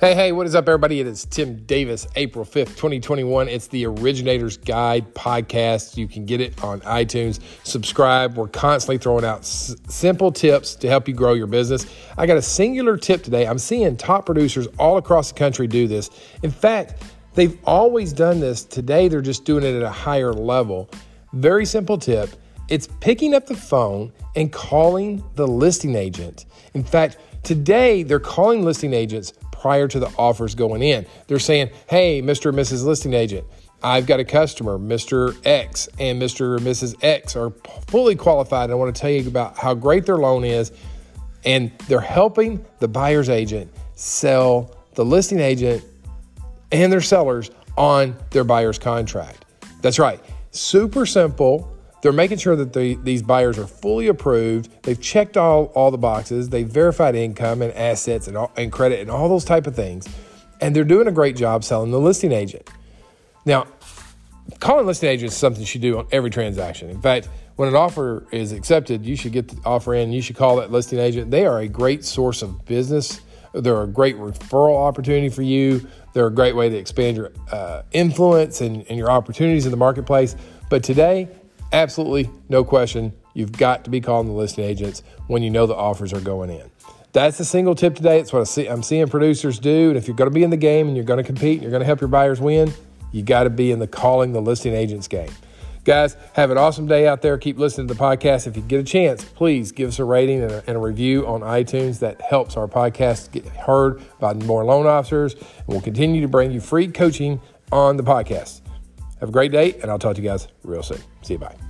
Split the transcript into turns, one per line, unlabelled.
Hey, hey, what is up, everybody? It is Tim Davis, April 5th, 2021. It's the Originator's Guide podcast. You can get it on iTunes. Subscribe. We're constantly throwing out s- simple tips to help you grow your business. I got a singular tip today. I'm seeing top producers all across the country do this. In fact, they've always done this. Today, they're just doing it at a higher level. Very simple tip it's picking up the phone and calling the listing agent. In fact, today, they're calling listing agents prior to the offers going in. They're saying, hey, Mr. and Mrs. Listing Agent, I've got a customer, Mr. X and Mr. and Mrs. X are fully qualified. I want to tell you about how great their loan is. And they're helping the buyer's agent sell the listing agent and their sellers on their buyer's contract. That's right. Super simple they're making sure that the, these buyers are fully approved. They've checked all, all the boxes. They've verified income and assets and, all, and credit and all those type of things. And they're doing a great job selling the listing agent. Now, calling listing agent is something you should do on every transaction. In fact, when an offer is accepted, you should get the offer in. You should call that listing agent. They are a great source of business. They're a great referral opportunity for you. They're a great way to expand your uh, influence and, and your opportunities in the marketplace. But today, absolutely no question, you've got to be calling the listing agents when you know the offers are going in. That's the single tip today. It's what I see, I'm seeing producers do. And if you're going to be in the game and you're going to compete and you're going to help your buyers win, you got to be in the calling the listing agents game. Guys, have an awesome day out there. Keep listening to the podcast. If you get a chance, please give us a rating and a, and a review on iTunes. That helps our podcast get heard by more loan officers. And we'll continue to bring you free coaching on the podcast. Have a great day, and I'll talk to you guys real soon. See you. Bye.